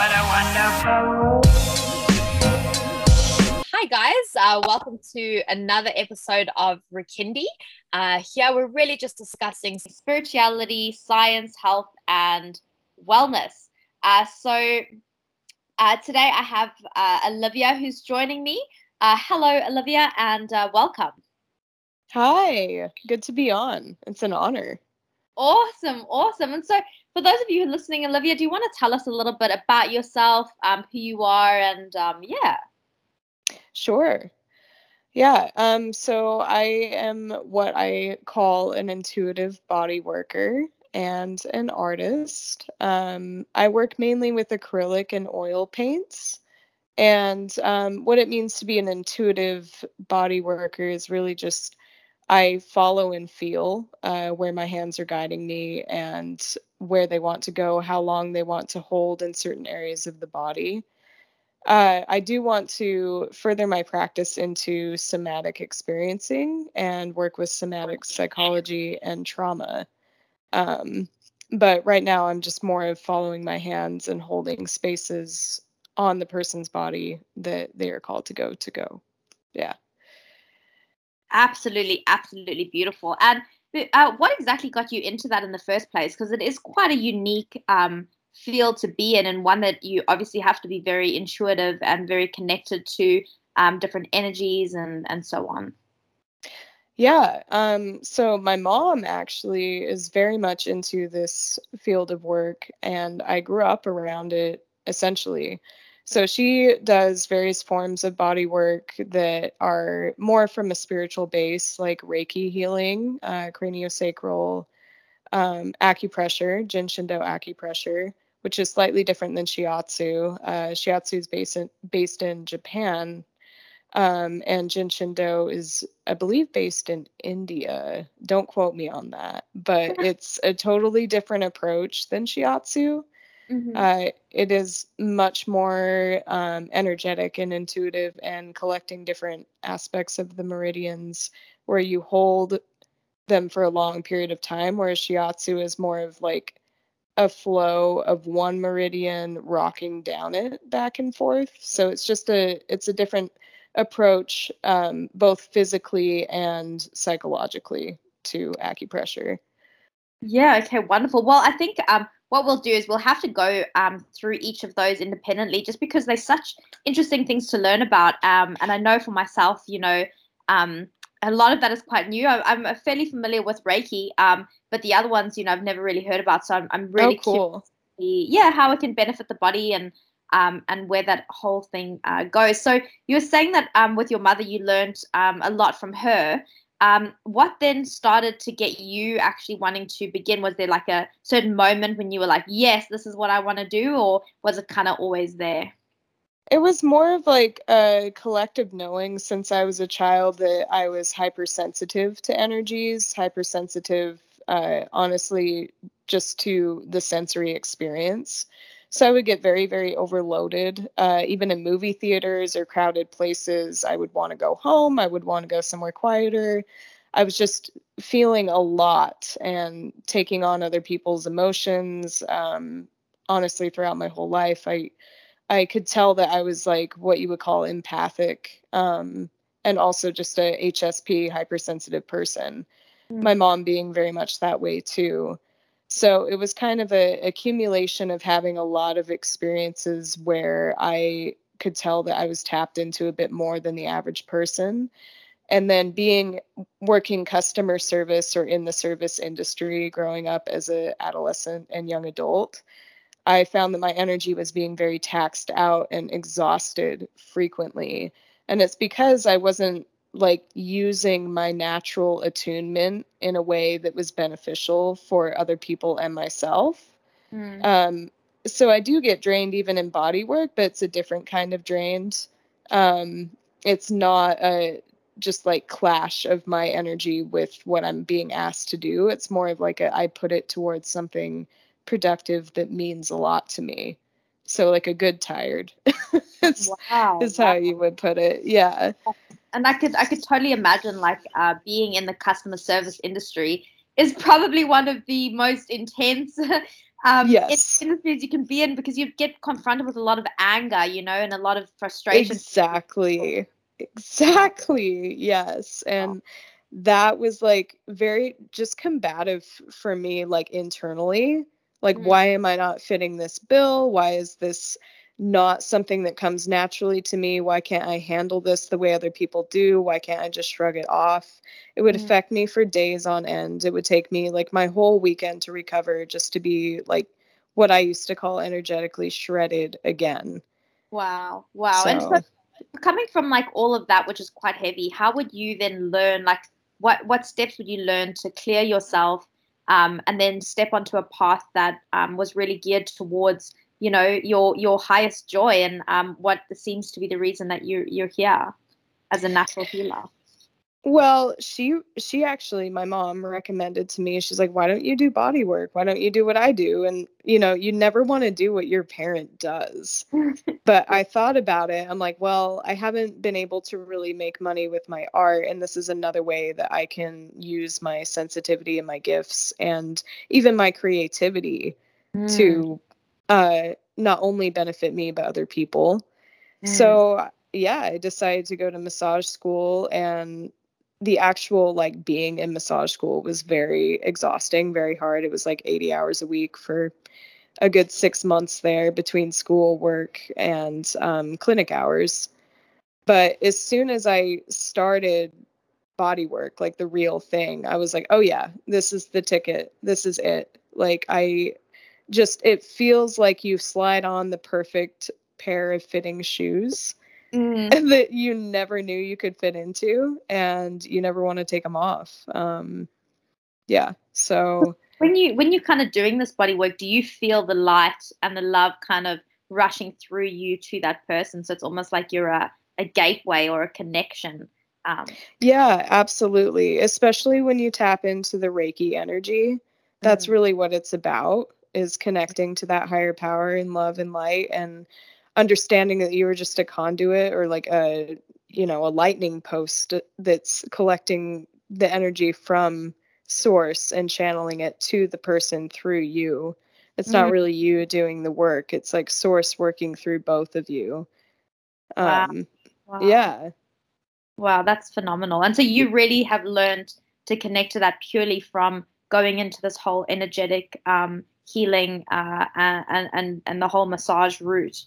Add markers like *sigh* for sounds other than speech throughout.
what a wonderful Hi, guys. Uh, welcome to another episode of Rikindi. Uh, here, we're really just discussing spirituality, science, health, and wellness. Uh, so, uh, today I have uh, Olivia who's joining me. Uh, hello, Olivia, and uh, welcome. Hi, good to be on. It's an honor. Awesome, awesome. And so, for those of you who are listening, Olivia, do you want to tell us a little bit about yourself, um, who you are, and um, yeah? Sure. Yeah, um, so I am what I call an intuitive body worker and an artist. Um, I work mainly with acrylic and oil paints. And um, what it means to be an intuitive body worker is really just I follow and feel uh, where my hands are guiding me and where they want to go, how long they want to hold in certain areas of the body. Uh, I do want to further my practice into somatic experiencing and work with somatic psychology and trauma. Um, but right now, I'm just more of following my hands and holding spaces on the person's body that they are called to go to go. Yeah. Absolutely, absolutely beautiful. And uh, what exactly got you into that in the first place? Because it is quite a unique um, field to be in, and one that you obviously have to be very intuitive and very connected to um, different energies and and so on. Yeah. Um, so my mom actually is very much into this field of work, and I grew up around it essentially. So she does various forms of body work that are more from a spiritual base, like Reiki healing, uh, craniosacral, um, acupressure, Jin Shin Do acupressure, which is slightly different than shiatsu. Uh, shiatsu is based in, based in Japan, um, and Jin Shin Do is, I believe, based in India. Don't quote me on that, but *laughs* it's a totally different approach than shiatsu. Mm-hmm. Uh, it is much more um, energetic and intuitive and collecting different aspects of the meridians where you hold them for a long period of time, whereas shiatsu is more of like a flow of one meridian rocking down it back and forth. So it's just a it's a different approach, um, both physically and psychologically to acupressure. Yeah. Okay. Wonderful. Well, I think um, what we'll do is we'll have to go um, through each of those independently just because they're such interesting things to learn about. Um, and I know for myself, you know, um, a lot of that is quite new. I, am fairly familiar with Reiki, um, but the other ones, you know, I've never really heard about. So I'm, I'm really oh, cool. See, yeah, how it can benefit the body and um, and where that whole thing uh, goes. So you were saying that um, with your mother, you learned um, a lot from her. Um, what then started to get you actually wanting to begin? Was there like a certain moment when you were like, yes, this is what I want to do, or was it kind of always there? It was more of like a collective knowing since I was a child that I was hypersensitive to energies, hypersensitive, uh, honestly, just to the sensory experience. So I would get very, very overloaded. Uh, even in movie theaters or crowded places, I would want to go home. I would want to go somewhere quieter. I was just feeling a lot and taking on other people's emotions. Um, honestly, throughout my whole life, I I could tell that I was like what you would call empathic, um, and also just a HSP hypersensitive person. Mm. My mom being very much that way too. So it was kind of a accumulation of having a lot of experiences where I could tell that I was tapped into a bit more than the average person. And then being working customer service or in the service industry growing up as an adolescent and young adult, I found that my energy was being very taxed out and exhausted frequently. And it's because I wasn't like using my natural attunement in a way that was beneficial for other people and myself. Mm. Um, so I do get drained even in body work, but it's a different kind of drained. Um, it's not a just like clash of my energy with what I'm being asked to do. It's more of like a, I put it towards something productive that means a lot to me. So like a good tired. *laughs* wow. is how you would put it. Yeah and I could I could totally imagine like uh, being in the customer service industry is probably one of the most intense *laughs* um, Yes. industries you can be in because you get confronted with a lot of anger, you know, and a lot of frustration. Exactly. Exactly. Yes. And that was like very just combative for me, like internally. Like, Mm. why am I not fitting this bill? Why is this not something that comes naturally to me? Why can't I handle this the way other people do? Why can't I just shrug it off? It would Mm. affect me for days on end. It would take me like my whole weekend to recover just to be like what I used to call energetically shredded again. Wow, wow. And so So- coming from like all of that, which is quite heavy, how would you then learn like what what steps would you learn to clear yourself um, and then step onto a path that um, was really geared towards you know your your highest joy and um, what seems to be the reason that you you're here as a natural healer. Well, she she actually my mom recommended to me. She's like, "Why don't you do body work? Why don't you do what I do?" And you know, you never want to do what your parent does. *laughs* But I thought about it. I'm like, "Well, I haven't been able to really make money with my art, and this is another way that I can use my sensitivity and my gifts and even my creativity Mm, to uh not only benefit me but other people." mm. So yeah, I decided to go to massage school and the actual like being in massage school was very exhausting, very hard. It was like 80 hours a week for a good six months there between school, work, and um, clinic hours. But as soon as I started body work, like the real thing, I was like, oh yeah, this is the ticket. This is it. Like I just, it feels like you slide on the perfect pair of fitting shoes Mm. *laughs* that you never knew you could fit into and you never want to take them off um yeah so when you when you're kind of doing this body work do you feel the light and the love kind of rushing through you to that person so it's almost like you're a, a gateway or a connection um, yeah absolutely especially when you tap into the reiki energy that's Mm. really what it's about is connecting to that higher power and love and light and understanding that you are just a conduit or like a you know a lightning post that's collecting the energy from source and channeling it to the person through you it's not Mm. really you doing the work it's like source working through both of you Wow. um wow. yeah wow that's phenomenal and so you really have learned to connect to that purely from going into this whole energetic um, healing uh, and, and and the whole massage route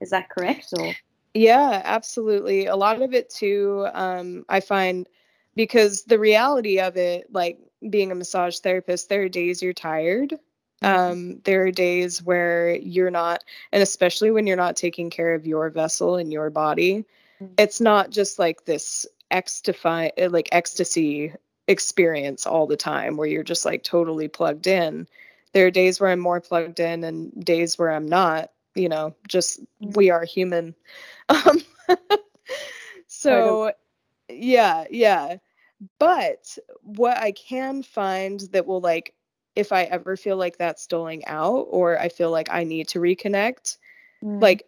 is that correct or Yeah, absolutely. A lot of it too, um, I find because the reality of it, like being a massage therapist, there are days you're tired. Um, there are days where you're not, and especially when you're not taking care of your vessel and your body, Mm. it's not just like this ecstasy, like ecstasy experience all the time where you're just like totally plugged in. There are days where I'm more plugged in and days where I'm not, you know, just Mm. we are human. *laughs* Um, so yeah, yeah. But what I can find that will like if I ever feel like that's doling out or I feel like I need to reconnect, Mm. like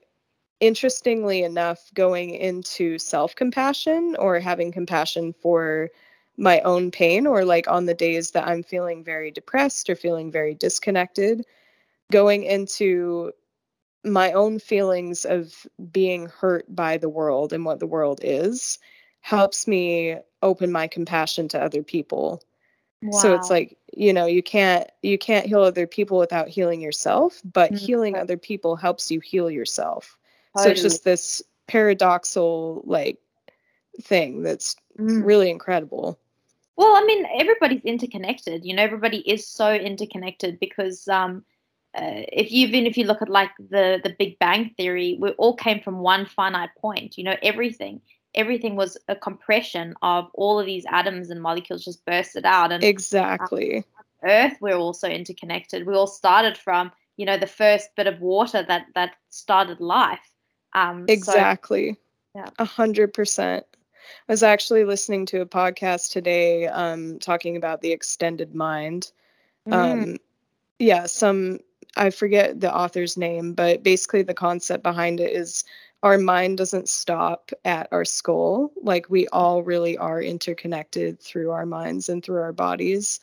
interestingly enough going into self-compassion or having compassion for my own pain or like on the days that I'm feeling very depressed or feeling very disconnected going into my own feelings of being hurt by the world and what the world is helps me open my compassion to other people. So it's like you know you can't you can't heal other people without healing yourself but Mm, healing other people helps you heal yourself. So it's just this paradoxal like thing that's Mm. really incredible Well, I mean, everybody's interconnected. You know, everybody is so interconnected because um, uh, if you even if you look at like the the Big Bang theory, we all came from one finite point. You know, everything everything was a compression of all of these atoms and molecules just bursted out. And exactly Earth, we're also interconnected. We all started from you know the first bit of water that that started life. Um, so- exactly yeah. a hundred percent i was actually listening to a podcast today um talking about the extended mind Mm, um yeah some i forget the author's name but basically the concept behind it is our mind doesn't stop at our skull like we all really are interconnected through our minds and through our bodies.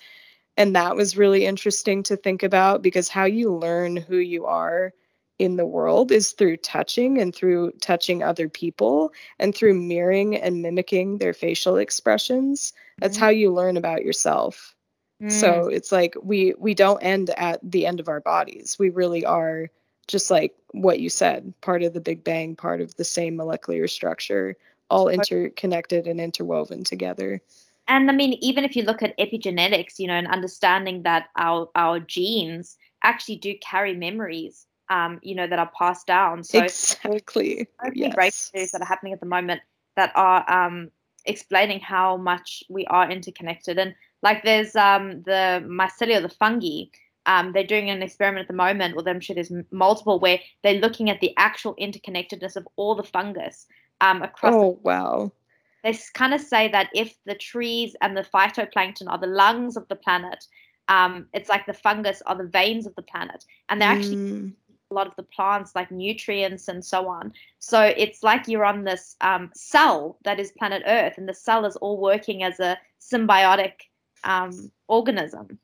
And that was really interesting to think about because how you learn who you are in the world is through touching and through touching other people and through mirroring and mimicking their facial expressions that's Mm-hmm. how you learn about yourself Mm. so it's like we we don't end at the end of our bodies we really are just like what you said part of the big bang part of the same molecular structure all interconnected and interwoven together and I mean, even if you look at epigenetics, you know, and understanding that our our genes actually do carry memories, um, you know, that are passed down. So exactly many breakthroughs that are happening at the moment that are um, explaining how much we are interconnected. And like there's um, the mycelia, the fungi. Um, they're doing an experiment at the moment, or I'm sure there's multiple, where they're looking at the actual interconnectedness of all the fungus um, across. the oh wow they kind of say that if the trees and the phytoplankton are the lungs of the planet, um, it's like the fungus are the veins of the planet, and they're actually Mm, lot of the plants like nutrients and so on. So it's like you're on this um, cell that is planet Earth, and the cell is all working as a symbiotic um, organism.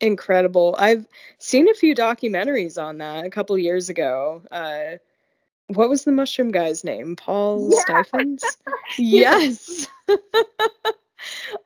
incredible i've seen a few documentaries on that a couple years ago uh what was the mushroom guy's name paul Yeah. Stephens? *laughs* yes *laughs*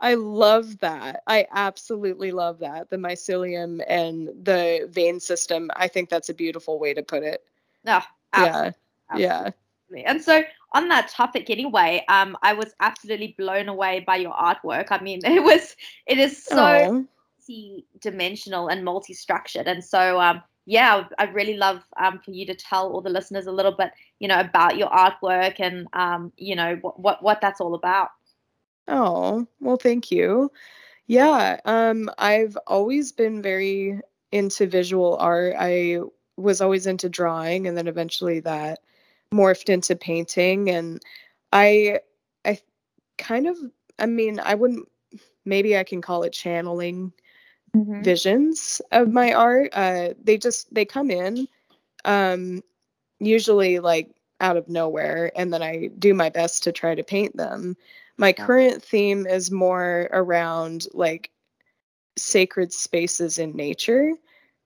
i love that i absolutely love that the mycelium and the vein system i think that's a beautiful way to put it No, yeah yeah absolutely. And so on that topic anyway, um, I was absolutely blown away by your artwork. I mean, *laughs* it was it is so Aw. multi-dimensional and multi-structured and so um yeah i'd really love um for you to tell all the listeners a little bit you know about your artwork and um you know what what, what that's all about Oh, well, thank you. Yeah, um, I've always been very into visual art. I was always into drawing, and then eventually that morphed into painting. And I, I kind of, I mean, I wouldn't, maybe I can call it channeling visions of my art. Uh, they just they come in, um, usually like out of nowhere, and then I do my best to try to paint them. My Yeah. current theme is more around like sacred spaces in nature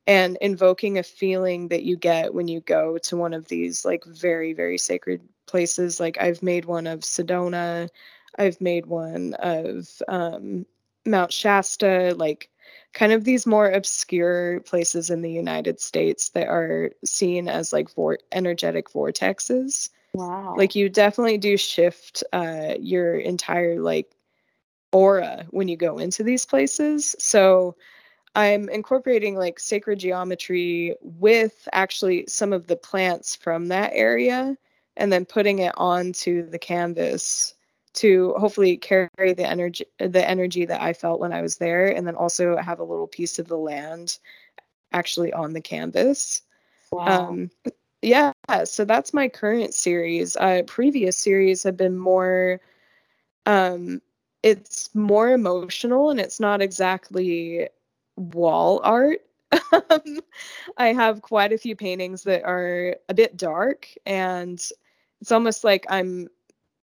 and invoking a feeling that you get when you go to one of these like very very sacred places like i've made one of sedona i've made one of um, mount shasta like kind of these more obscure places in the united states that are seen as like vor- energetic vortexes wow. Like you definitely do shift uh, your entire like aura when you go into these places. So i'm incorporating like sacred geometry with actually some of the plants from that area and then putting it onto the canvas to hopefully carry the energy the energy that i felt when i was there and then also have a little piece of the land actually on the canvas. Wow. Um yeah so that's my current series uh previous series have been more um it's more emotional and it's not exactly wall art. *laughs* I have quite a few paintings that are a bit dark and it's almost like i'm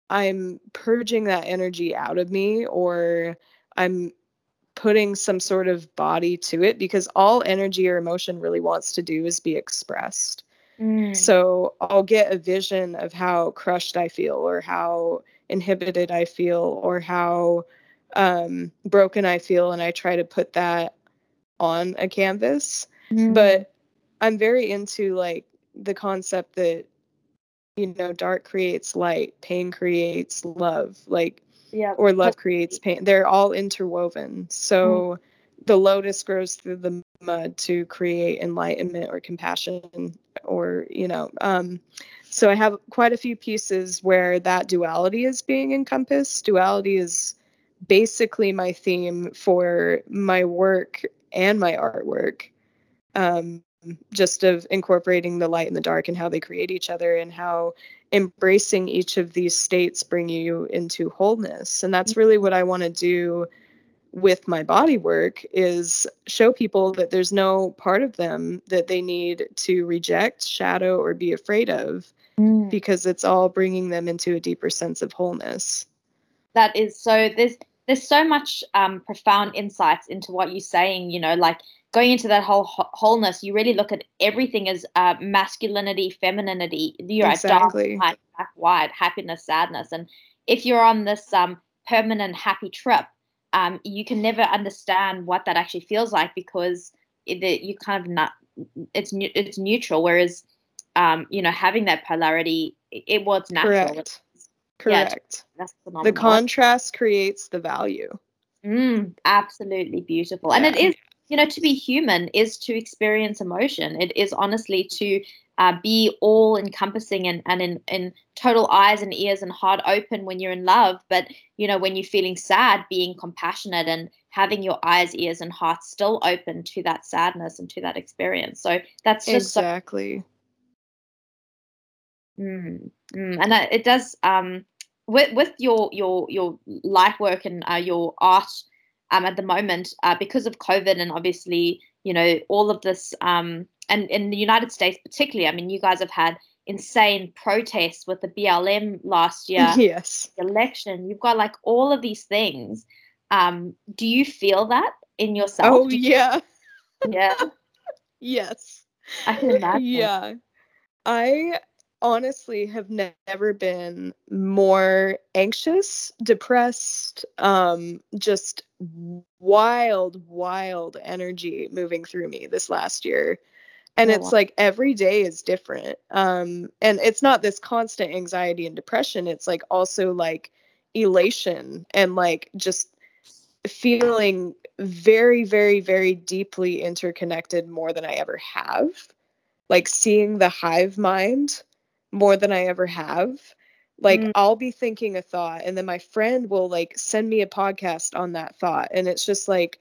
i'm purging that energy out of me or i'm putting some sort of body to it because all energy or emotion really wants to do is be expressed Mm. so I'll get a vision of how crushed I feel, or how inhibited I feel, or how um, broken I feel, and I try to put that on a canvas. Mm. But I'm very into like the concept that you know, dark creates light, pain creates love, like yeah or love creates pain. They're all interwoven. So the lotus grows through the mud to create enlightenment or compassion or, you know, um so I have quite a few pieces where that duality is being encompassed. Duality is basically my theme for my work and my artwork. Um just of incorporating the light and the dark and how they create each other and how embracing each of these states bring you into wholeness and that's really what i want to do with my body work is show people that there's no part of them that they need to reject shadow or be afraid of Mm. because it's all bringing them into a deeper sense of wholeness that is so there's there's so much um, profound insights into what you're saying. You know, like going into that whole wholeness, you really look at everything as uh, masculinity, femininity. You're exactly. dark, black, white, happiness, sadness, and if you're on this um, permanent happy trip, um, you can never understand what that actually feels like because it, you kind of not it's it's neutral. Whereas, um, you know, having that polarity, it, was natural. Correct. Correct. Yeah, the contrast creates the value. Mm, absolutely beautiful, yeah. and it is you know to be human is to experience emotion. It is honestly to uh, be all encompassing and, and in, in total eyes and ears and heart open when you're in love. But, you know, when you're feeling sad, being compassionate and having your eyes, ears, and heart still open to that sadness and to that experience. So that's just exactly. So, mm, mm, and it does, um, with, with your, your, your light work and uh, your art um, at the moment, uh, because of COVID and obviously, you know, all of this, um, and in the United States particularly, I mean, you guys have had insane protests with the BLM last year. *laughs* Yes. Election. You've got like all of these things. Um, do you feel that in yourself? Oh yeah. *laughs* Yeah. yes. I can imagine. Yeah. I honestly have ne- never been more anxious, depressed, um, just wild, wild energy moving through me this last year. And oh, it's wow. like every day is different. Um and it's not this constant anxiety and depression. It's like also like elation and like just feeling very very very deeply interconnected more than i ever have. Like seeing the hive mind more than i ever have like mm. i'll be thinking a thought and then my friend will like send me a podcast on that thought and it's just like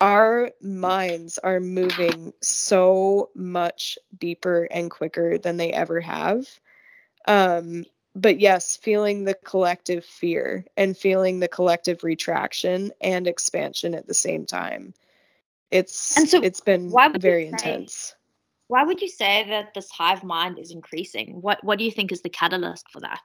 our minds are moving so much deeper and quicker than they ever have. Um, but yes, feeling the collective fear and feeling the collective retraction and expansion at the same time. It's and so it's been very say, intense. Why would you say that this hive mind is increasing? What what do you think is the catalyst for that?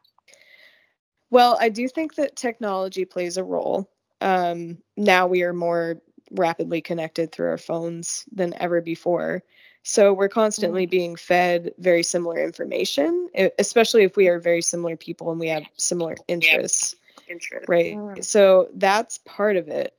Well, I do think that technology plays a role. Um, now we are more rapidly connected through our phones than ever before. So we're constantly mm. being fed very similar information, especially if we are very similar people and we have similar interests. Interest. Right. Mm. So that's part of it.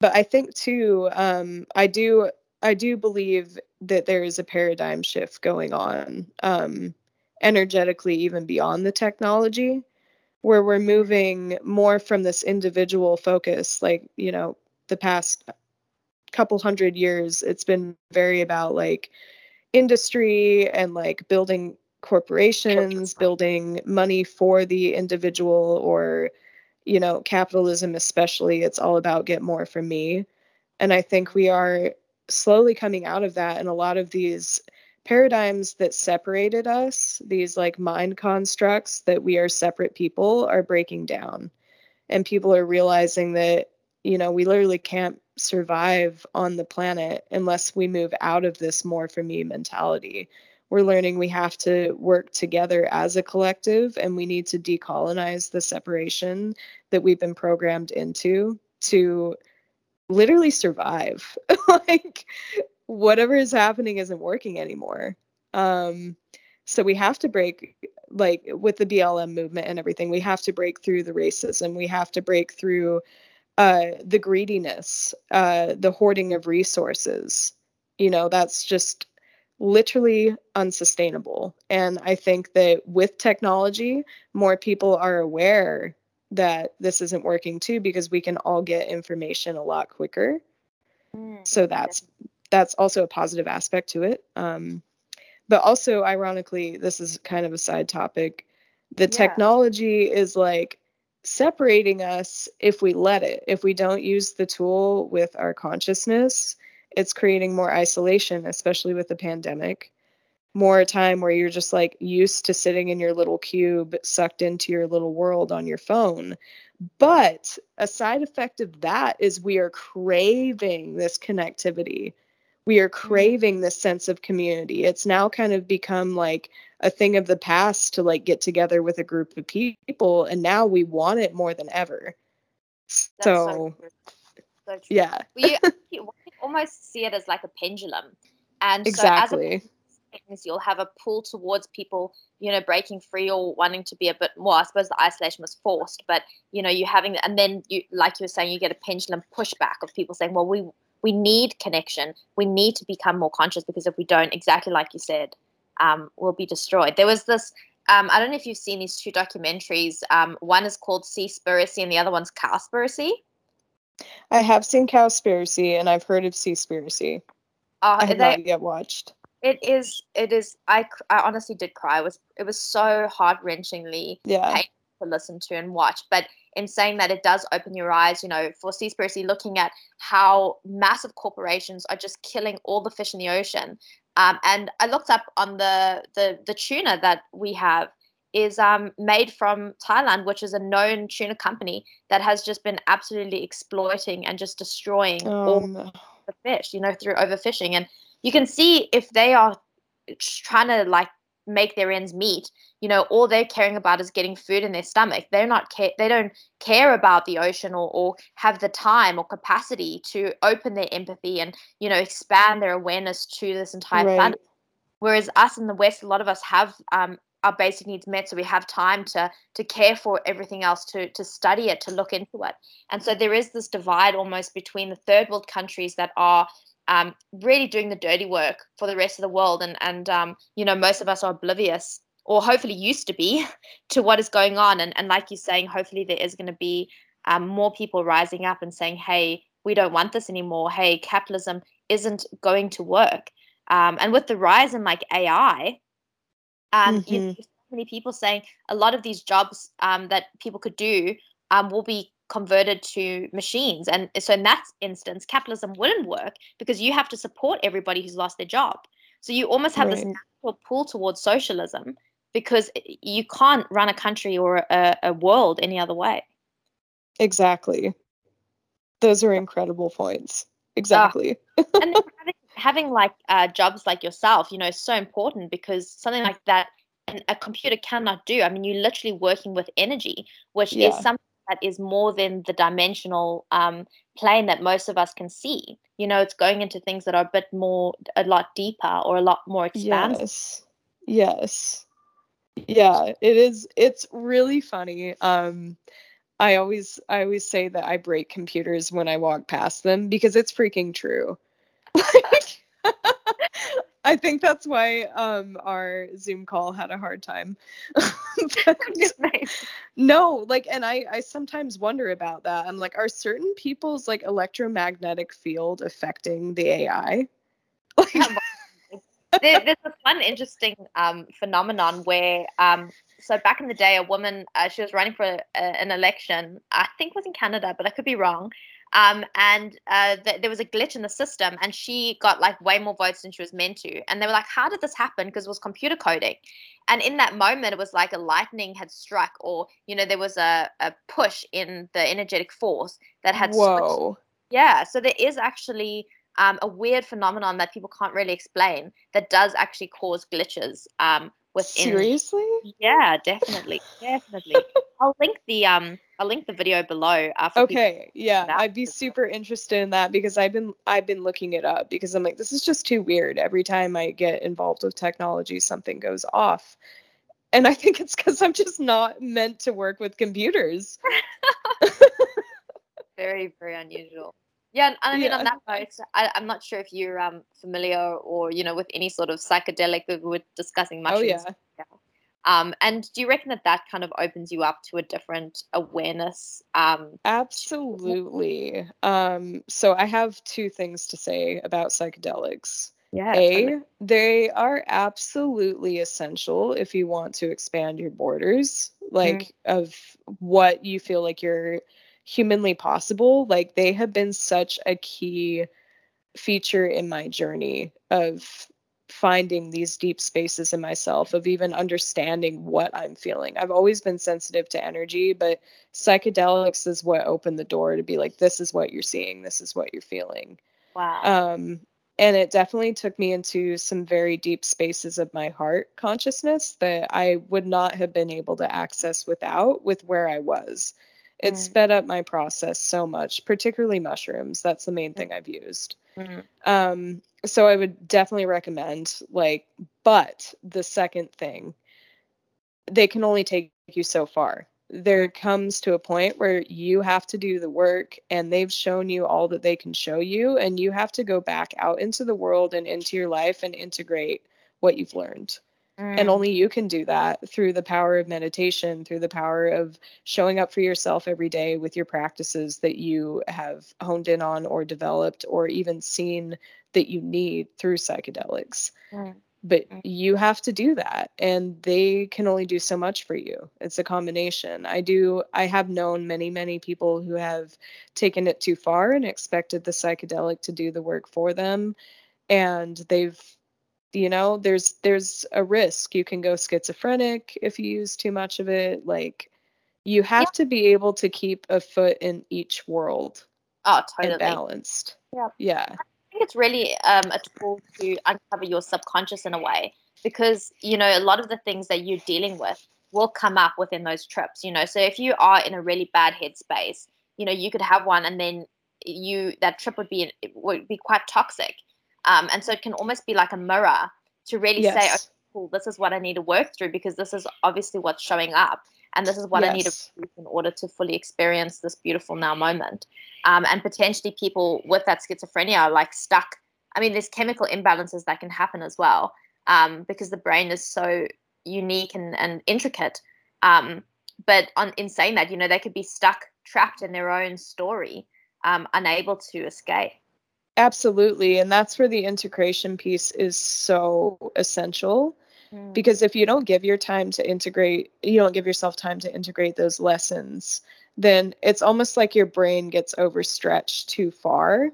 But I think too, um, I do I do believe that there is a paradigm shift going on um, energetically, even beyond the technology, where we're moving more from this individual focus, like, you know, the past couple hundred years it's been very about like industry and like building corporations building money for the individual or you know capitalism especially it's all about get more from me. And i think we are slowly coming out of that and a lot of these paradigms that separated us these like mind constructs that we are separate people are breaking down and people are realizing that you know we literally can't survive on the planet unless we move out of this more for me mentality. We're learning we have to work together as a collective and we need to decolonize the separation that we've been programmed into to literally survive. *laughs* like whatever is happening isn't working anymore. Um so we have to break like with the BLM movement and everything, we have to break through the racism. We have to break through uh, the greediness, uh, the hoarding of resources. You know, that's just literally unsustainable. And I think that with technology, more people are aware that this isn't working too because we can all get information a lot quicker. Mm, so that's that's also a positive aspect to it. Um, but also, ironically, this is kind of a side topic. The yeah. technology is like separating us if we let it. If we don't use the tool with our consciousness, it's creating more isolation, especially with the pandemic. More time where you're just like used to sitting in your little cube, sucked into your little world on your phone. But a side effect of that is we are craving this connectivity we are mm-hmm. craving this sense of community it's now kind of become like a thing of the past to like get together with a group of people and now we want it more than ever That's So, true. So yeah, Well, you, *laughs* you almost see it as like a pendulum. And so as a things you'll have a pull towards people you know breaking free or wanting to be a bit more i suppose the isolation was forced but you know you having and then you like you were saying you get a pendulum pushback of people saying well we we need connection we need to become more conscious because if we don't exactly like you said um, we'll be destroyed there was this um, i don't know if you've seen these two documentaries um, one is called seaspiracy and the other one's cowspiracy I have seen Cowspiracy and I've heard of Seaspiracy. uh, I have they, not yet watched. it is it is I, I honestly did cry it was it was so heart-wrenchingly Yeah, painful to listen to and watch. But in saying that, it does open your eyes, you know, for Seaspiracy, looking at how massive corporations are just killing all the fish in the ocean. Um, and I looked up on the, the the tuna that we have is um, made from Thai Union, which is a known tuna company that has just been absolutely exploiting and just destroying all um, the fish, you know, through overfishing. And you can see if they are trying to like make their ends meet, you know, all they're caring about is getting food in their stomach. They're not care they don't care about the ocean or, or have the time or capacity to open their empathy and, you know, expand their awareness to this entire right. planet. Whereas us in the West, a lot of us have um, our basic needs met, so we have time to to care for everything else, to to study it, to look into it. And so there is this divide almost between the third world countries that are um, really doing the dirty work for the rest of the world, and and um, you know most of us are oblivious, or hopefully used to be, *laughs* to what is going on. And and like you're saying, hopefully there is going to be um, more people rising up and saying, hey, we don't want this anymore. Hey, capitalism isn't going to work. Um, and with the rise in like AI, um, you Mhm. see so many people saying a lot of these jobs um, that people could do um, will be converted to machines. And so in that instance, capitalism wouldn't work because you have to support everybody who's lost their job. So you almost have this natural pull towards socialism because you can't run a country or a, a world any other way. Exactly. Those are incredible points. Exactly. *laughs* and then having, having like uh, jobs like yourself, you know, is so important because something like that an, a computer cannot do. I mean, you're literally working with energy, which is Yeah. something that is more than the dimensional um, plane that most of us can see. You know, it's going into things that are a bit more, a lot deeper or a lot more expansive. Yes. Yes. Yeah, it is it's really funny. Um I always I always say that I break computers when I walk past them because it's freaking true. *laughs* Like, *laughs* I think that's why um our Zoom call had a hard time. *laughs* *laughs* No, like and I I sometimes wonder about that. I'm like are certain people's like electromagnetic field affecting the AI? *laughs* Like, there, there's this one interesting um, phenomenon where, um, so back in the day, a woman uh, she was running for a, an election. I think it was in Canada, but I could be wrong. Um, and uh, th- there was a glitch in the system, and she got like way more votes than she was meant to. And they were like, "How did this happen?" Because it was computer coding. And in that moment, it was like a lightning had struck, or you know, there was a, a push in the energetic force that had switched whoa. yeah, so there is actually um, a weird phenomenon that people can't really explain that does actually cause glitches um, within. Seriously? Yeah, definitely, definitely. I'll link the um, I'll link the video below. Uh, for people- Okay, yeah, I'd be super interested in that because I've been I've been looking it up because I'm like this is just too weird. Every time I get involved with technology, something goes off. And I think it's cuz I'm just not meant to work with computers. *laughs* very very unusual. Yeah, and I mean on Yeah. that note, I, I'm not sure if you're um, familiar or you know with any sort of psychedelic. That We were discussing mushrooms. Oh mushrooms. yeah. Um, and do you reckon that that kind of opens you up to a different awareness? Um, Absolutely. Um so I have two things to say about psychedelics. yeah. A, they are absolutely essential if you want to expand your borders, like of what you feel like you're humanly possible. Like they have been such a key feature in my journey of finding these deep spaces in myself, of even understanding what I'm feeling. I've always been sensitive to energy, but psychedelics is what opened the door to be like, this is what you're seeing, this is what you're feeling Wow. um and it definitely took me into some very deep spaces of my heart consciousness that I would not have been able to access without with where I was. It Mm. sped up my process so much, particularly mushrooms. That's the main thing I've used. Mhm. Um, so I would definitely recommend like, but the second thing, they can only take you so far. There comes to a point where you have to do the work and they've shown you all that they can show you and you have to go back out into the world and into your life and integrate what you've learned. And Mm. only you can do that through the power of meditation, through the power of showing up for yourself every day with your practices that you have honed in on or developed or even seen that you need through psychedelics. Mm. But Mm. you have to do that and they can only do so much for you. It's a combination. I do I have known many many people who have taken it too far and expected the psychedelic to do the work for them and they've you know there's there's a risk. You can go schizophrenic if you use too much of it like you have to be able to keep a foot in each world Oh, and totally. balanced. Yeah. yeah. I think it's really um, a tool to uncover your subconscious in a way because you know a lot of the things that you're dealing with will come up within those trips you know? So if you are in a really bad headspace you know you could have one and then you that trip would be it would be quite toxic um, and so it can almost be like a mirror to really say okay, cool this is what i need to work through because this is obviously what's showing up and this is what i need to in order to fully experience this beautiful now moment. Um, and potentially people with that schizophrenia are like stuck. I mean, there's chemical imbalances that can happen as well um, because the brain is so unique and, and intricate. Um, but on, in saying that, you know, they could be stuck, trapped in their own story, um, unable to escape. Absolutely and that's where the integration piece is so essential Mm. because if you don't give your time to integrate you don't give yourself time to integrate those lessons then it's almost like your brain gets overstretched too far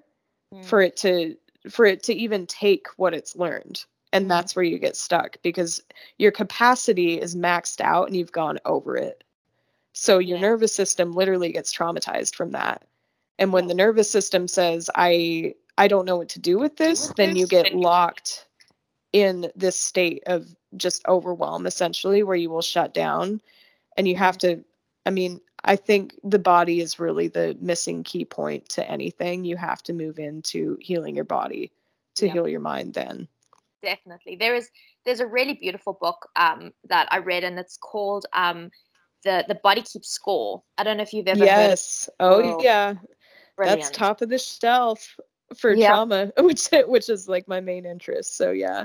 Mm. for it to for it to even take what it's learned and Mhm. that's where you get stuck because your capacity is maxed out and you've gone over it so your Yeah. nervous system literally gets traumatized from that and when the nervous system says i i don't know what to do with this then you get locked in this state of just overwhelm essentially where you will shut down and you have to i mean i think the body is really the missing key point to anything. You have to move into healing your body to Yeah. heal your mind then. Definitely. There is there's a really beautiful book um, that i read and it's called um, the the body keeps score. I don't know if you've ever heard yes. Oh Oh, yeah. Brilliant. that's top of the shelf for Yeah. trauma *laughs* which which is like my main interest so yeah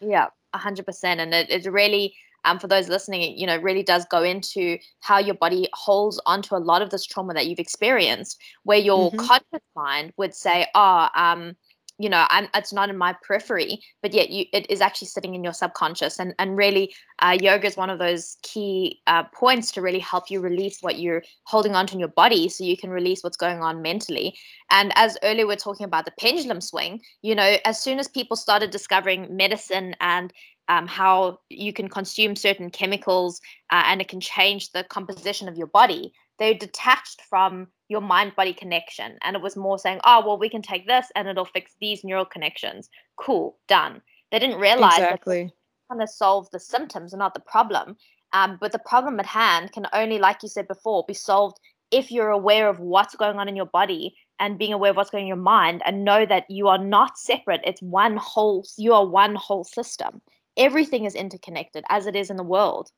Yeah, a hundred percent, and it, it really, um, for those listening, it, you know, really does go into how your body holds onto a lot of this trauma that you've experienced, where your Mhm. conscious mind would say, "Oh, um, you know, I'm, it's not in my periphery," but yet you, it is actually sitting in your subconscious, and and really, uh, yoga is one of those key uh, points to really help you release what you're holding onto in your body, so you can release what's going on mentally. And as earlier we're talking about the pendulum swing, you know, as soon as people started discovering medicine and um, how you can consume certain chemicals uh, and it can change the composition of your body, they detached from your mind body connection. And it was more saying, oh, well, we can take this and it'll fix these neural connections. Cool, done. They didn't realize that exactly trying to solve the symptoms and not the problem. Um, but the problem at hand can only, like you said before, be solved if you're aware of what's going on in your body and being aware of what's going on in your mind and know that you are not separate. It's one whole, you are one whole system. Everything is interconnected as it is in the world.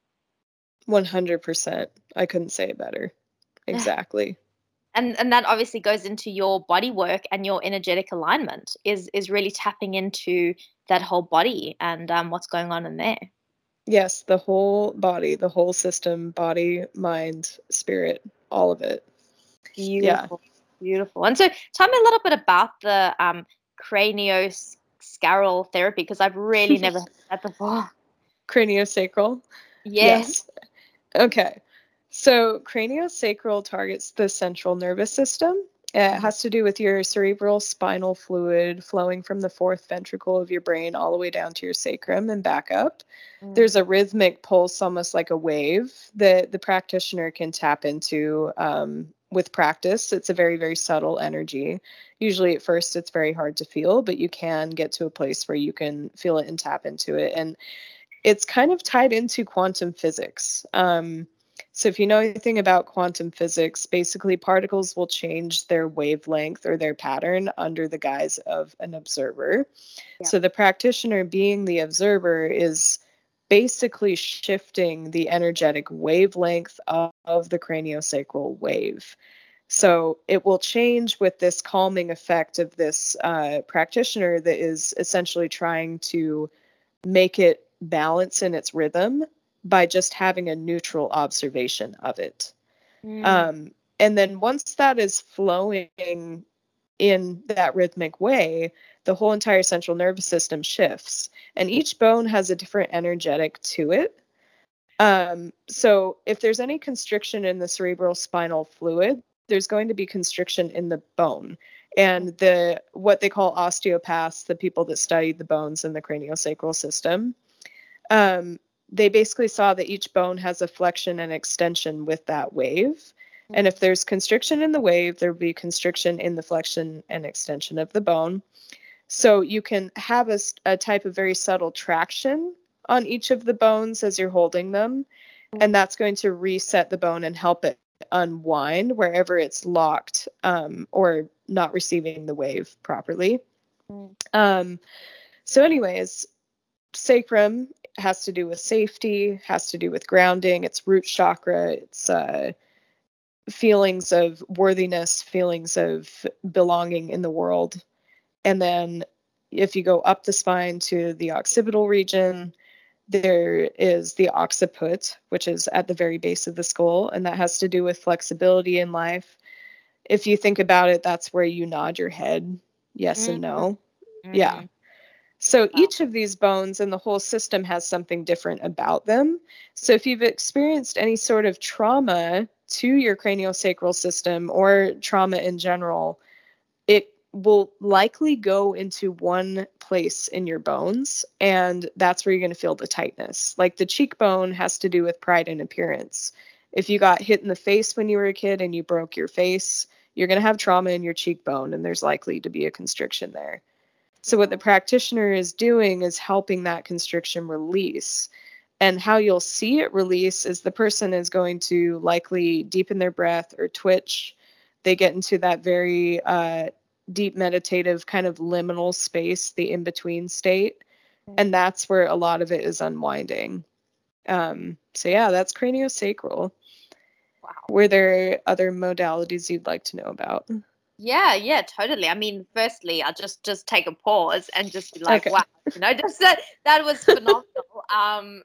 100% i couldn't say it better exactly And, and that obviously goes into your body work and your energetic alignment is is really tapping into that whole body and um, what's going on in there. Yes, the whole body, the whole system, body, mind, spirit, all of it. Beautiful, beautiful. And so, tell me a little bit about the um, craniosacral therapy because I've really never *laughs* heard that before. Craniosacral. Yes. Okay. So craniosacral targets the central nervous system. It has to do with your cerebral spinal fluid flowing from the fourth ventricle of your brain all the way down to your sacrum and back up. Mm. There's a rhythmic pulse, almost like a wave, that the practitioner can tap into um, with practice. It's a very, very subtle energy. Usually, at first, it's very hard to feel, but you can get to a place where you can feel it and tap into it. And it's kind of tied into quantum physics. Um, So, if you know anything about quantum physics, basically particles will change their wavelength or their pattern under the guise of an observer. Yeah. So, the practitioner, being the observer, is basically shifting the energetic wavelength of, of the craniosacral wave. So it will change with this calming effect of this uh, practitioner that is essentially trying to make it balance in its rhythm by just having a neutral observation of it. Mm. Um, and then once that is flowing in that rhythmic way, the whole entire central nervous system shifts. And each bone has a different energetic to it. Um, so if there's any constriction in the cerebral spinal fluid, there's going to be constriction in the bone. And the what they call osteopaths, the people that study the bones in the craniosacral system, um, they basically saw that each bone has a flexion and extension with that wave. And if there's constriction in the wave, there'll be constriction in the flexion and extension of the bone. So you can have a, a type of very subtle traction on each of the bones as you're holding them. And that's going to reset the bone and help it unwind wherever it's locked um, or not receiving the wave properly. Mm. Um, so, anyways, sacrum has to do with safety, has to do with grounding. It's root chakra. It's uh, feelings of worthiness, feelings of belonging in the world. And then if you go up the spine to the occipital region, there is the occiput, which is at the very base of the skull, and that has to do with flexibility in life. If you think about it, that's where you nod your head yes mm-hmm. and no. Mm-hmm. Yeah. So each of these bones and the whole system has something different about them. So if you've experienced any sort of trauma to your craniosacral system or trauma in general, it will likely go into one place in your bones and that's where you're going to feel the tightness. Like the cheekbone has to do with pride and appearance. If you got hit in the face when you were a kid and you broke your face, you're going to have trauma in your cheekbone and there's likely to be a constriction there. So, what the practitioner is doing is helping that constriction release. And how you'll see it release is the person is going to likely deepen their breath or twitch. They get into that very uh, deep meditative kind of liminal space, the in between state. And that's where a lot of it is unwinding. Um, so, yeah, that's craniosacral. Wow. Were there other modalities you'd like to know about? Yeah, yeah, totally. I mean, firstly, I'll just just take a pause and just be like, okay. wow, you know, just that that was *laughs* phenomenal. um,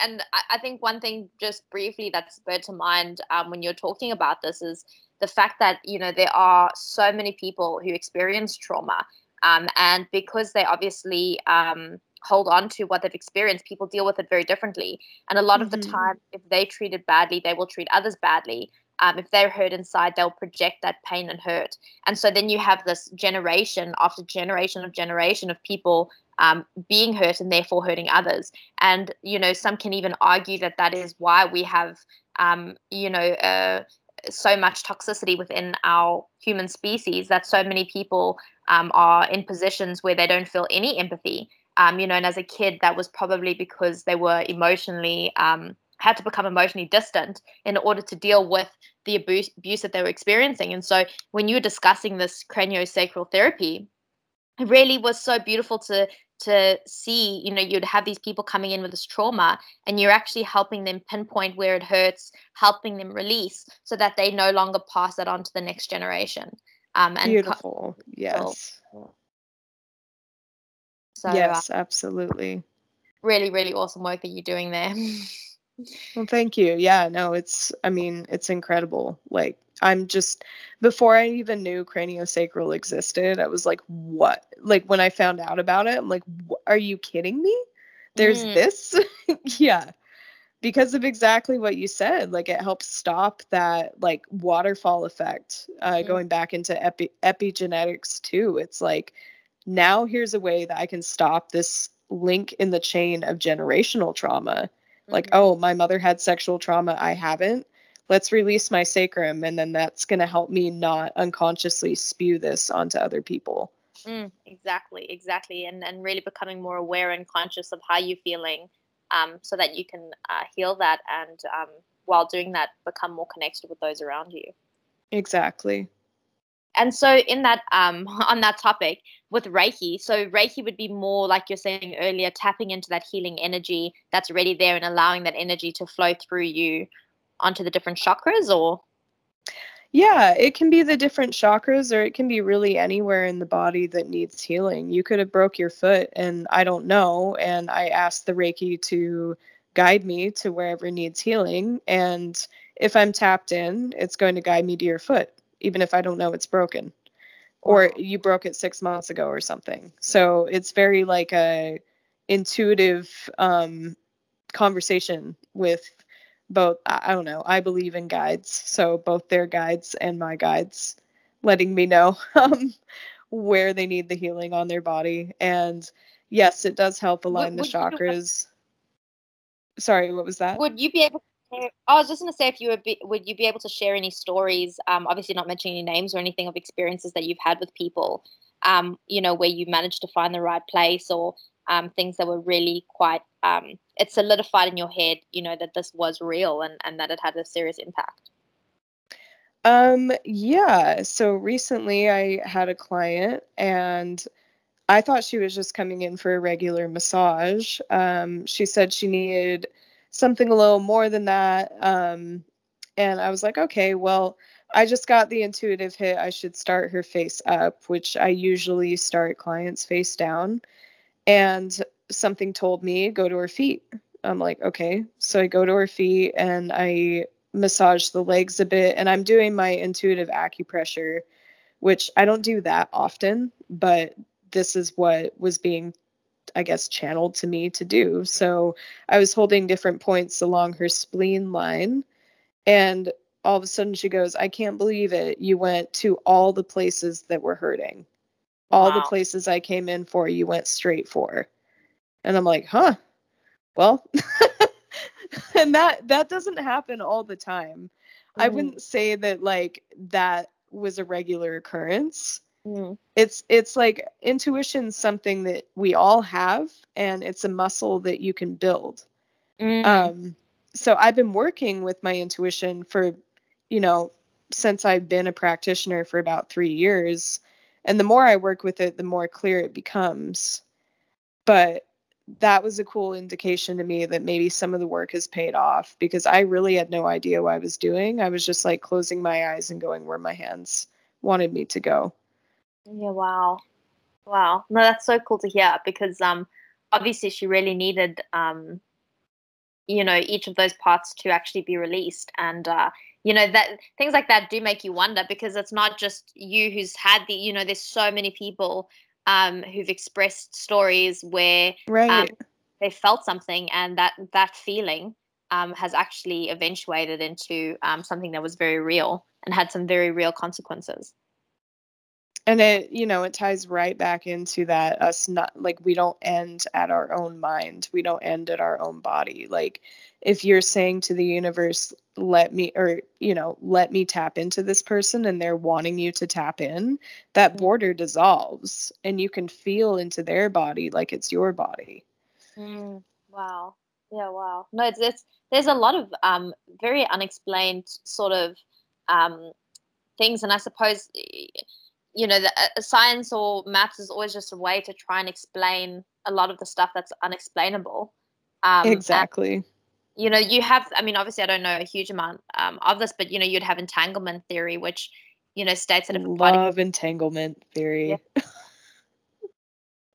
and I, I, think one thing, just briefly, that spurred to mind um, when you're talking about this is the fact that you know there are so many people who experience trauma, um, and because they obviously um hold on to what they've experienced, people deal with it very differently. And a lot mm-hmm. of the mm-hmm. time, if they treat it badly, they will treat others badly um, if they're hurt inside, they'll project that pain and hurt. And so then you have this generation after generation of generation of people um, being hurt and therefore hurting others. And, you know, some can even argue that that is why we have, um, you know, uh, so much toxicity within our human species that so many people um, are in positions where they don't feel any empathy. Um, you know, and as a kid, that was probably because they were emotionally um, had to become emotionally distant in order to deal with the abuse, abuse that they were experiencing. And so when you were discussing this craniosacral therapy, it really was so beautiful to to see you know you'd have these people coming in with this trauma and you're actually helping them pinpoint where it hurts helping them release so that they no longer pass that on to the next generation. Um and beautiful. co- yes. So yes uh, absolutely. really really awesome work that you're doing there *laughs* Well, thank you. Yeah, no, it's, I mean, it's incredible. Like, I'm just, before I even knew craniosacral existed, I was like, what? Like, when I found out about it, I'm like, are you kidding me? There's mm. this? *laughs* yeah. Because of exactly what you said. Like, it helps stop that, like, waterfall effect, uh, mm. going back into epi- epigenetics, too. It's like, now here's a way that I can stop this link in the chain of generational trauma like mm-hmm. oh my mother had sexual trauma i haven't let's release my sacrum and then that's going to help me not unconsciously spew this onto other people mm, exactly exactly and and really becoming more aware and conscious of how you're feeling um, so that you can uh, heal that and um, while doing that become more connected with those around you. Exactly. And so in that um *laughs* on that topic with Reiki, so Reiki would be more like you're saying earlier, tapping into that healing energy that's already there and allowing that energy to flow through you onto the different chakras or yeah, it can be the different chakras or it can be really anywhere in the body that needs healing. You could have broke your foot and I don't know and I asked the Reiki to guide me to wherever needs healing and if I'm tapped in, it's going to guide me to your foot even if I don't know it's broken. Or you broke it 6 months ago or something. So it's very like a intuitive um conversation with both I don't know, I believe in guides. So both their guides and my guides letting me know *laughs* um, where they need the healing on their body. And yes, it does help align would, the would chakras. Sorry, what was that? Would you be able I was just going to say if you would be, would you be able to share any stories um, obviously not mentioning any names or anything of experiences that you've had with people um, you know where you managed to find the right place or um, things that were really quite um, it solidified in your head you know that this was real and, and that it had a serious impact? Um yeah so recently i had a client and i thought she was just coming in for a regular massage. Um, she said she needed something a little more than that um, and i was like okay well I just got the intuitive hit. I should start her face up, which I usually start clients face down and something told me go to her feet. I'm like, okay. So I go to her feet and I massage the legs a bit and I'm doing my intuitive acupressure, which I don't do that often, but this is what was being I guess channeled to me to do. So I was holding different points along her spleen line and all of a sudden she goes, I can't believe it. You went to all the places that were hurting all wow. the places I came in for, you went straight for. And I'm like, huh, well, *laughs* and that that doesn't happen all the time. Mm-hmm. I wouldn't say that like that was a regular occurrence. Mm-hmm. It's it's like intuition's something that we all have, and it's a muscle that you can build. Mm-hmm. Um, so I've been working with my intuition for, you know, since I've been a practitioner for about three years and the more I work with it, the more clear it becomes. But that was a cool indication to me that maybe some of the work has paid off because I really had no idea what I was doing. I was just like closing my eyes and going where my hands wanted me to go. Yeah, wow. Wow. No, that's so cool to hear because um obviously she really needed um you know each of those parts to actually be released and uh you know that things like that do make you wonder because it's not just you who's had the you know there's so many people um who've expressed stories where um, right. Um, they felt something and that that feeling um, has actually eventuated into um, something that was very real and had some very real consequences and it you know it ties right back into that us not like we don't end at our own mind we don't end at our own body. Like if you're saying to the universe let me or you know let me tap into this person and they're wanting you to tap in that mm. border dissolves and you can feel into their body like it's your body. Mm, wow. Yeah wow. No it's, it's there's a lot of um very unexplained sort of um things and i suppose you know, the, uh, science or maths is always just a way to try and explain a lot of the stuff that's unexplainable. Um, exactly. And, you know, you have, I mean, obviously, I don't know a huge amount um, of this, but, you know, you'd have entanglement theory, which, you know, states that if Love body- entanglement theory. Yeah. *laughs*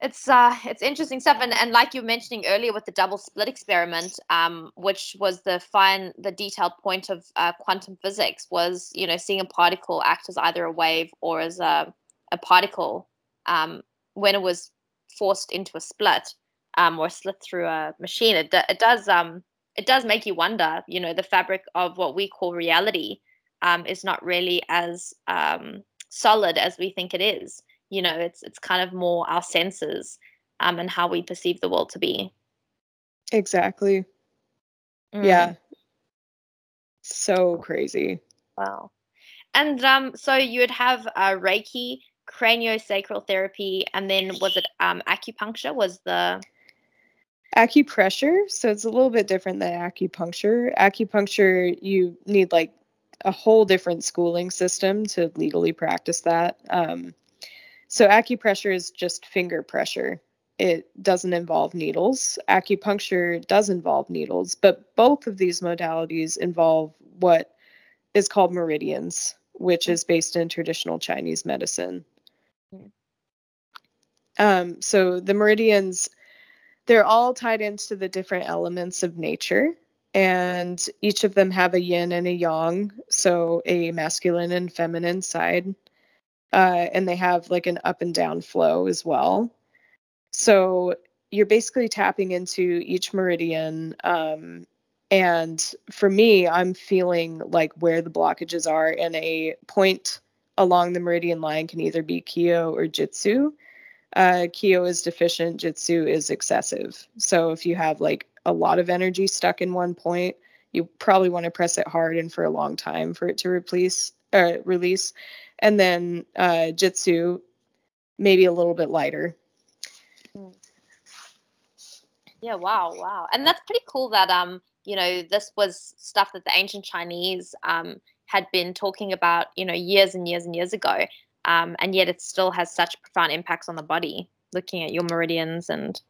it's uh it's interesting stuff and and like you were mentioning earlier with the double split experiment um which was the fine the detailed point of uh, quantum physics was you know seeing a particle act as either a wave or as a, a particle um when it was forced into a split um or slit through a machine. It, it does um it does make you wonder you know the fabric of what we call reality um is not really as um solid as we think it is you know it's it's kind of more our senses um, and how we perceive the world to be exactly mm. yeah so crazy wow and um so you would have uh, reiki craniosacral therapy and then was it um acupuncture was the Acupressure, so it's a little bit different than acupuncture. Acupuncture, you need like a whole different schooling system to legally practice that. Um, so acupressure is just finger pressure. It doesn't involve needles. Acupuncture does involve needles, but both of these modalities involve what is called meridians, which is based in traditional Chinese medicine. Um, so the meridians, they're all tied into the different elements of nature, and each of them have a yin and a yang, so a masculine and feminine side uh, and they have like an up and down flow as well. So you're basically tapping into each meridian. Um, and for me, I'm feeling like where the blockages are, and a point along the meridian line can either be Kyo or Jitsu. Uh, Kyo is deficient, Jitsu is excessive. So if you have like a lot of energy stuck in one point, you probably want to press it hard and for a long time for it to release. Uh, release and then uh, jitsu maybe a little bit lighter. Hmm. yeah wow wow. And that's pretty cool that um you know this was stuff that the ancient chinese um had been talking about you know years and years and years ago um and yet it still has such profound impacts on the body looking at your meridians and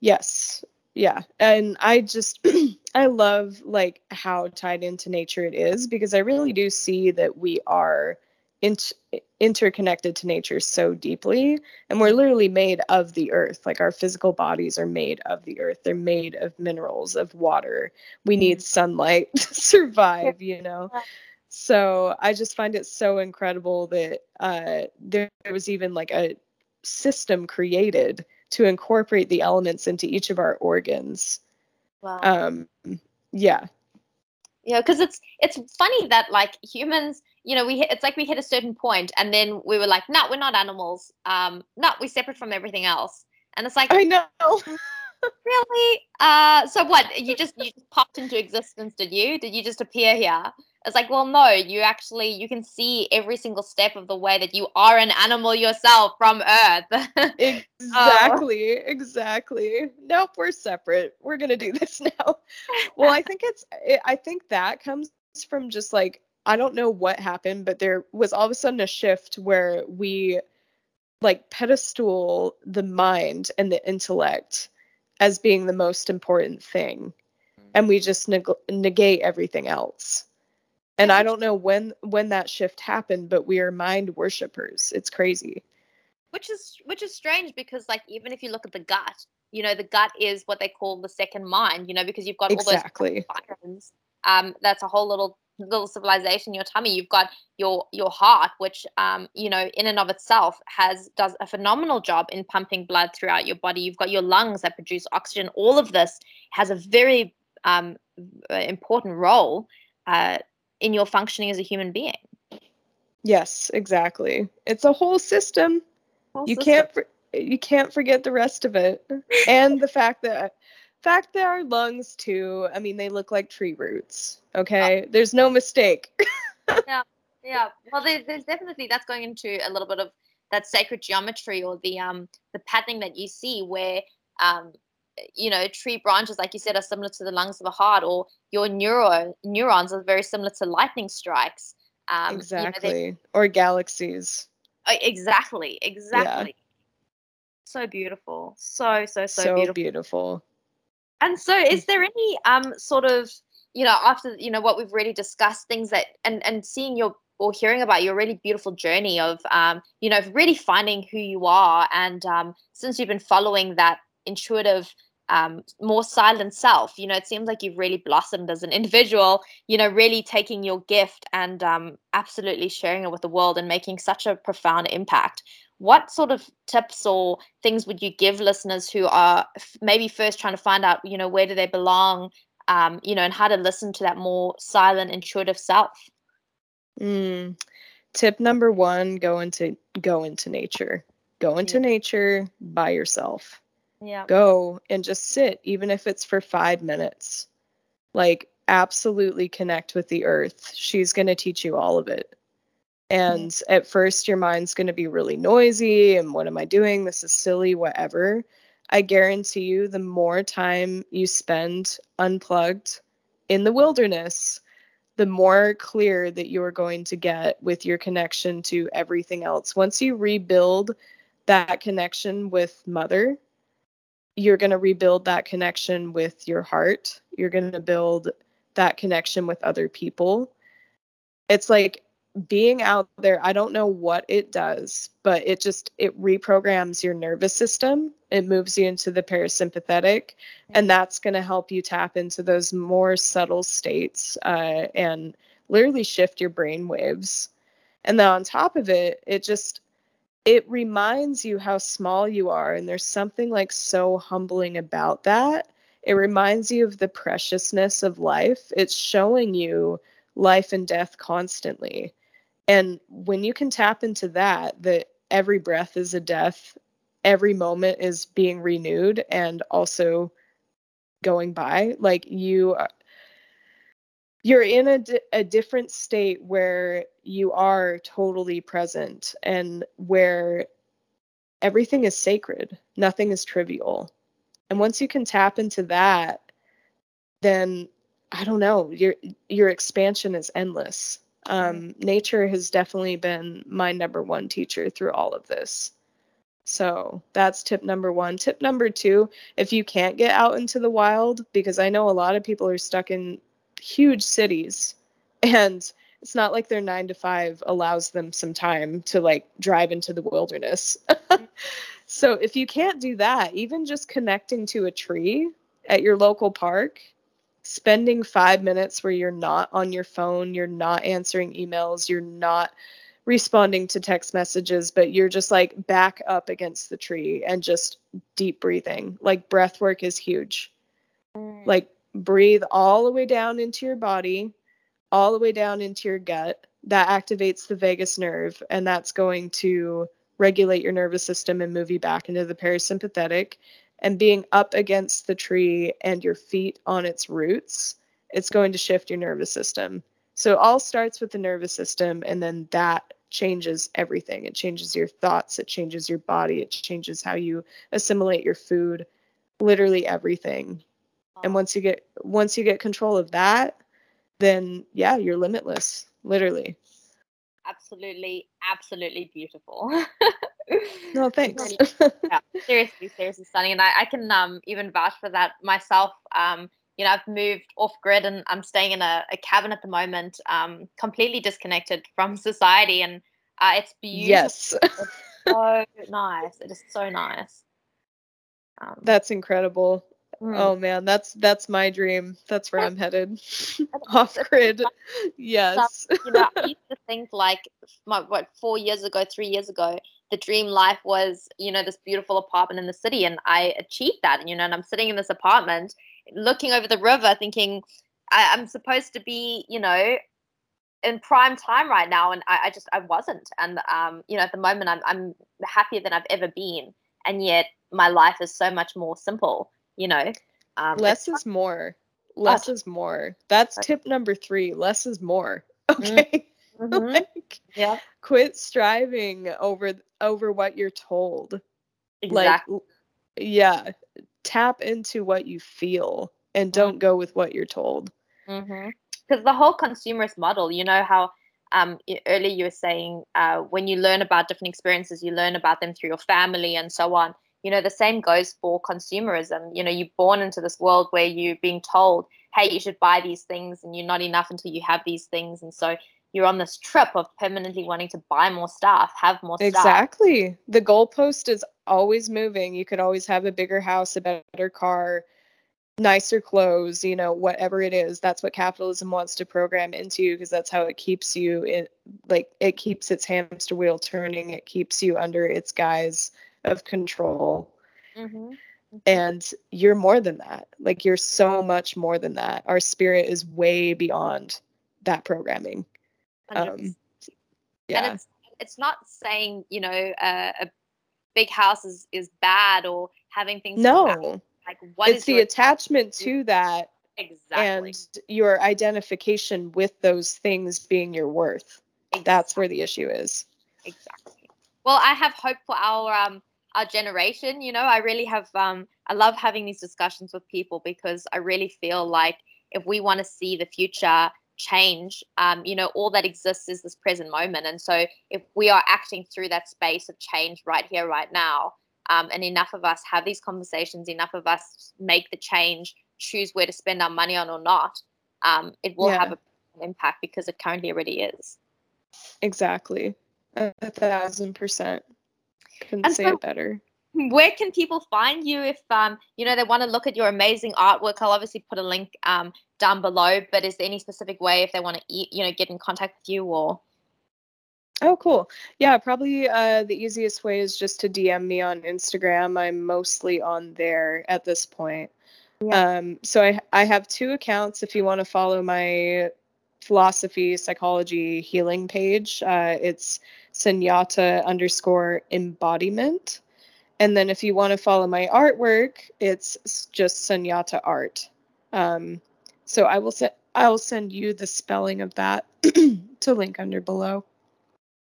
yes. Yeah. And i just *clears throat* i love like how tied into nature it is because i really do see that we are interconnected to nature so deeply and we're literally made of the earth like our physical bodies are made of the earth they're made of minerals of water we need mm-hmm. sunlight *laughs* to survive you know so i just find it so incredible that uh, there was even like a system created to incorporate the elements into each of our organs. Wow. Um, yeah. Yeah, because it's it's funny that like humans, you know, we hit, it's like we hit a certain point and then we were like, no, we're not animals. Um, no, we're separate from everything else. And it's like I know. *laughs* really? Uh, so what? You just you just popped into existence, did you? Did you just appear here? It's like, well, no, you actually you can see every single step of the way that you are an animal yourself from Earth. *laughs* Um, exactly, oh. exactly. Nope, we're separate. We're gonna do *laughs* this now. well, I think it's I think that comes from just like I don't know what happened, but there was all of a sudden a shift where we like pedestal the mind and the intellect as being the most important thing and we just neg- negate everything else and i don't know when when that shift happened but we are mind worshippers it's crazy. Which is which is strange because like even if you look at the gut you know the gut is what they call the second mind you know because you've got exactly. all those fibers. um that's a whole little little civilization your tummy. You've got your your heart which um you know in and of itself has does a phenomenal job in pumping blood throughout your body. You've got your lungs that produce oxygen. All of this has a very um important role uh in your functioning as a human being. Yes, exactly. It's a whole system. Whole you system. can't for, you can't forget the rest of it, and the fact that fact that our lungs too. I mean, they look like tree roots. Okay, there's no mistake. *laughs* yeah, yeah. Well, there, there's definitely that's going into a little bit of that sacred geometry or the um the patterning that you see where um you know tree branches like you said are similar to the lungs of a heart or your neuro neurons are very similar to lightning strikes. Um, exactly you know, or galaxies. Oh, exactly exactly. Yeah. so beautiful so so so, so beautiful. beautiful. And so is there any um sort of you know after you know what we've really discussed things that and and seeing your or hearing about your really beautiful journey of um, you know really finding who you are and um, since you've been following that intuitive um, more silent self. You know, it seems like you've really blossomed as an individual, you know, really taking your gift and um, absolutely sharing it with the world and making such a profound impact. What sort of tips or things would you give listeners who are f- maybe first trying to find out, you know, where do they belong, um, you know, and how to listen to that more silent, intuitive self? Mm. Tip number one: go into go into nature. Go into yeah. nature by yourself yeah. go and just sit even if it's for five minutes. Like absolutely connect with the earth. She's going to teach you all of it. And mm-hmm. at first your mind's going to be really noisy and what am i doing? This is silly whatever. I guarantee you, the more time you spend unplugged in the wilderness, the more clear that you're going to get with your connection to everything else. Once you rebuild that connection with mother, you're going to rebuild that connection with your heart. You're going to build that connection with other people. It's like being out there, I don't know what it does, but it just it reprograms your nervous system. It moves you into the parasympathetic, and that's going to help you tap into those more subtle states uh, and literally shift your brain waves. And then on top of it, it just it reminds you how small you are, and there's something like so humbling about that. It reminds you of the preciousness of life. It's showing you life and death constantly and when you can tap into that, that every breath is a death, every moment is being renewed and also going by, like you you're in a, a different state where you are totally present and where everything is sacred, nothing is trivial. And once you can tap into that, then I don't know, your your expansion is endless. Um, nature has definitely been my number one teacher through all of this. So that's tip number one. Tip number two if you can't get out into the wild, because I know a lot of people are stuck in huge cities *laughs* and it's not like their nine to five allows them some time to like drive into the wilderness. Mm-hmm. *laughs* so if you can't do that, even just connecting to a tree at your local park spending five minutes where you're not on your phone, you're not answering emails, you're not responding to text messages, but you're just like back up against the tree and just deep breathing. Like breath work is huge. Like breathe all the way down into your body, all the way down into your gut. That activates the vagus nerve, and that's going to regulate your nervous system and move you back into the parasympathetic and being up against the tree and your feet on its roots, it's going to shift your nervous system. So it all starts with the nervous system, and then that changes everything. It changes your thoughts, it changes your body, it changes how you assimilate your food, literally everything. And once you get once you get control of that, then yeah, you're limitless, literally. Absolutely, absolutely beautiful. no, *laughs* thanks. *laughs* yeah, seriously, seriously stunning. And I, I can um, even vouch for that myself. Um, you know, I've moved off grid and I'm staying in a, a cabin at the moment, um, completely disconnected from society. And uh, it's beautiful. Yes. it's *laughs* so nice. It is so nice. Um, That's incredible. Mm. Oh man, that's that's my dream. That's where I'm headed. *laughs* *laughs* Off grid. yes. you know, I *laughs* used to think like my, what four years ago, three years ago, the dream life was, you know, this beautiful apartment in the city, and I achieved that. And, you know, and I'm sitting in this apartment, looking over the river, thinking I, am supposed to be, you know, in prime time right now, and I, I just I wasn't. And um, you know, at the moment, I'm I'm happier than I've ever been, and yet my life is so much more simple you know um, less is more. Less is more. That's tip number three less is more. *laughs* Okay. *laughs* Mm-hmm. like, yeah. quit striving over over what you're told. Exactly. like yeah tap into what you feel and don't mm-hmm. go with what you're told. Because mm-hmm. the whole consumerist model you know how um, earlier you were saying uh, when you learn about different experiences you learn about them through your family and so on you know the same goes for consumerism. You know you're born into this world where you're being told hey you should buy these things and you're not enough until you have these things. And so you're on this trip of permanently wanting to buy more stuff have more stuff. Exactly. The goalpost is always moving. You could always have a bigger house a better car nicer clothes you know whatever it is. That's what capitalism wants to program into you because that's how it keeps you in like it keeps its hamster wheel turning. It keeps you under its guise of control. Mm-hmm. And you're more than that. Like you're so much more than that. Our spirit is way beyond that programming. Um, yeah. And it's it's not saying you know uh, a big house is is bad or having things. No. Like what it's the attachment to that. Exactly. And your identification with those things being your worth. Exactly. That's where the issue is. Exactly. Well, I have hope for our um, our generation. You know, I really have um, I love having these discussions with people because I really feel like if we want to see the future change, um, you know, all that exists is this present moment. And so if we are acting through that space of change right here, right now, um, and enough of us have these conversations, enough of us make the change, choose where to spend our money on or not, um, it will yeah. have an impact because it currently already is. Exactly. A, thousand percent. Couldn't and say so, it better. Where can people find you if um you know they want to look at your amazing artwork? I'll obviously put a link um down below. But is there any specific way if they want to you know get in contact with you or? Oh, cool. Yeah, probably uh, the easiest way is just to DM me on Instagram. I'm mostly on there at this point. Yeah. Um, so I I have two accounts. If you want to follow my philosophy, psychology, healing page, uh, it's Sunyata underscore embodiment. And then if you want to follow my artwork, it's just Sunyata art. Um, so I will send I will send you the spelling of that *clears throat* to link under below.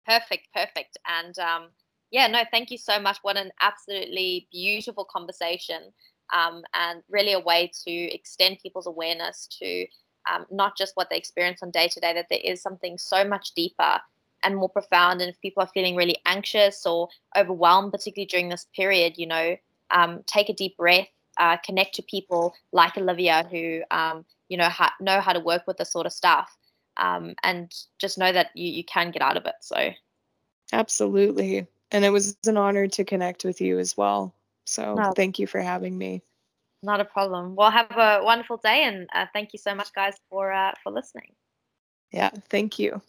Perfect, perfect. And um, yeah, no, thank you so much. What an absolutely beautiful conversation. Um, and really a way to extend people's awareness to um, not just what they experience on day to day, that there is something so much deeper and more profound. And if people are feeling really anxious or overwhelmed, particularly during this period, you know, um, take a deep breath, uh, connect to people like Olivia who, um, you know, ha- know how to work with this sort of stuff. Um, and just know that you, you can get out of it. So, absolutely. And it was an honor to connect with you as well. So, no. thank you for having me. Not a problem. Well, have a wonderful day, and uh, thank you so much, guys, for uh, for listening. Yeah, thank you.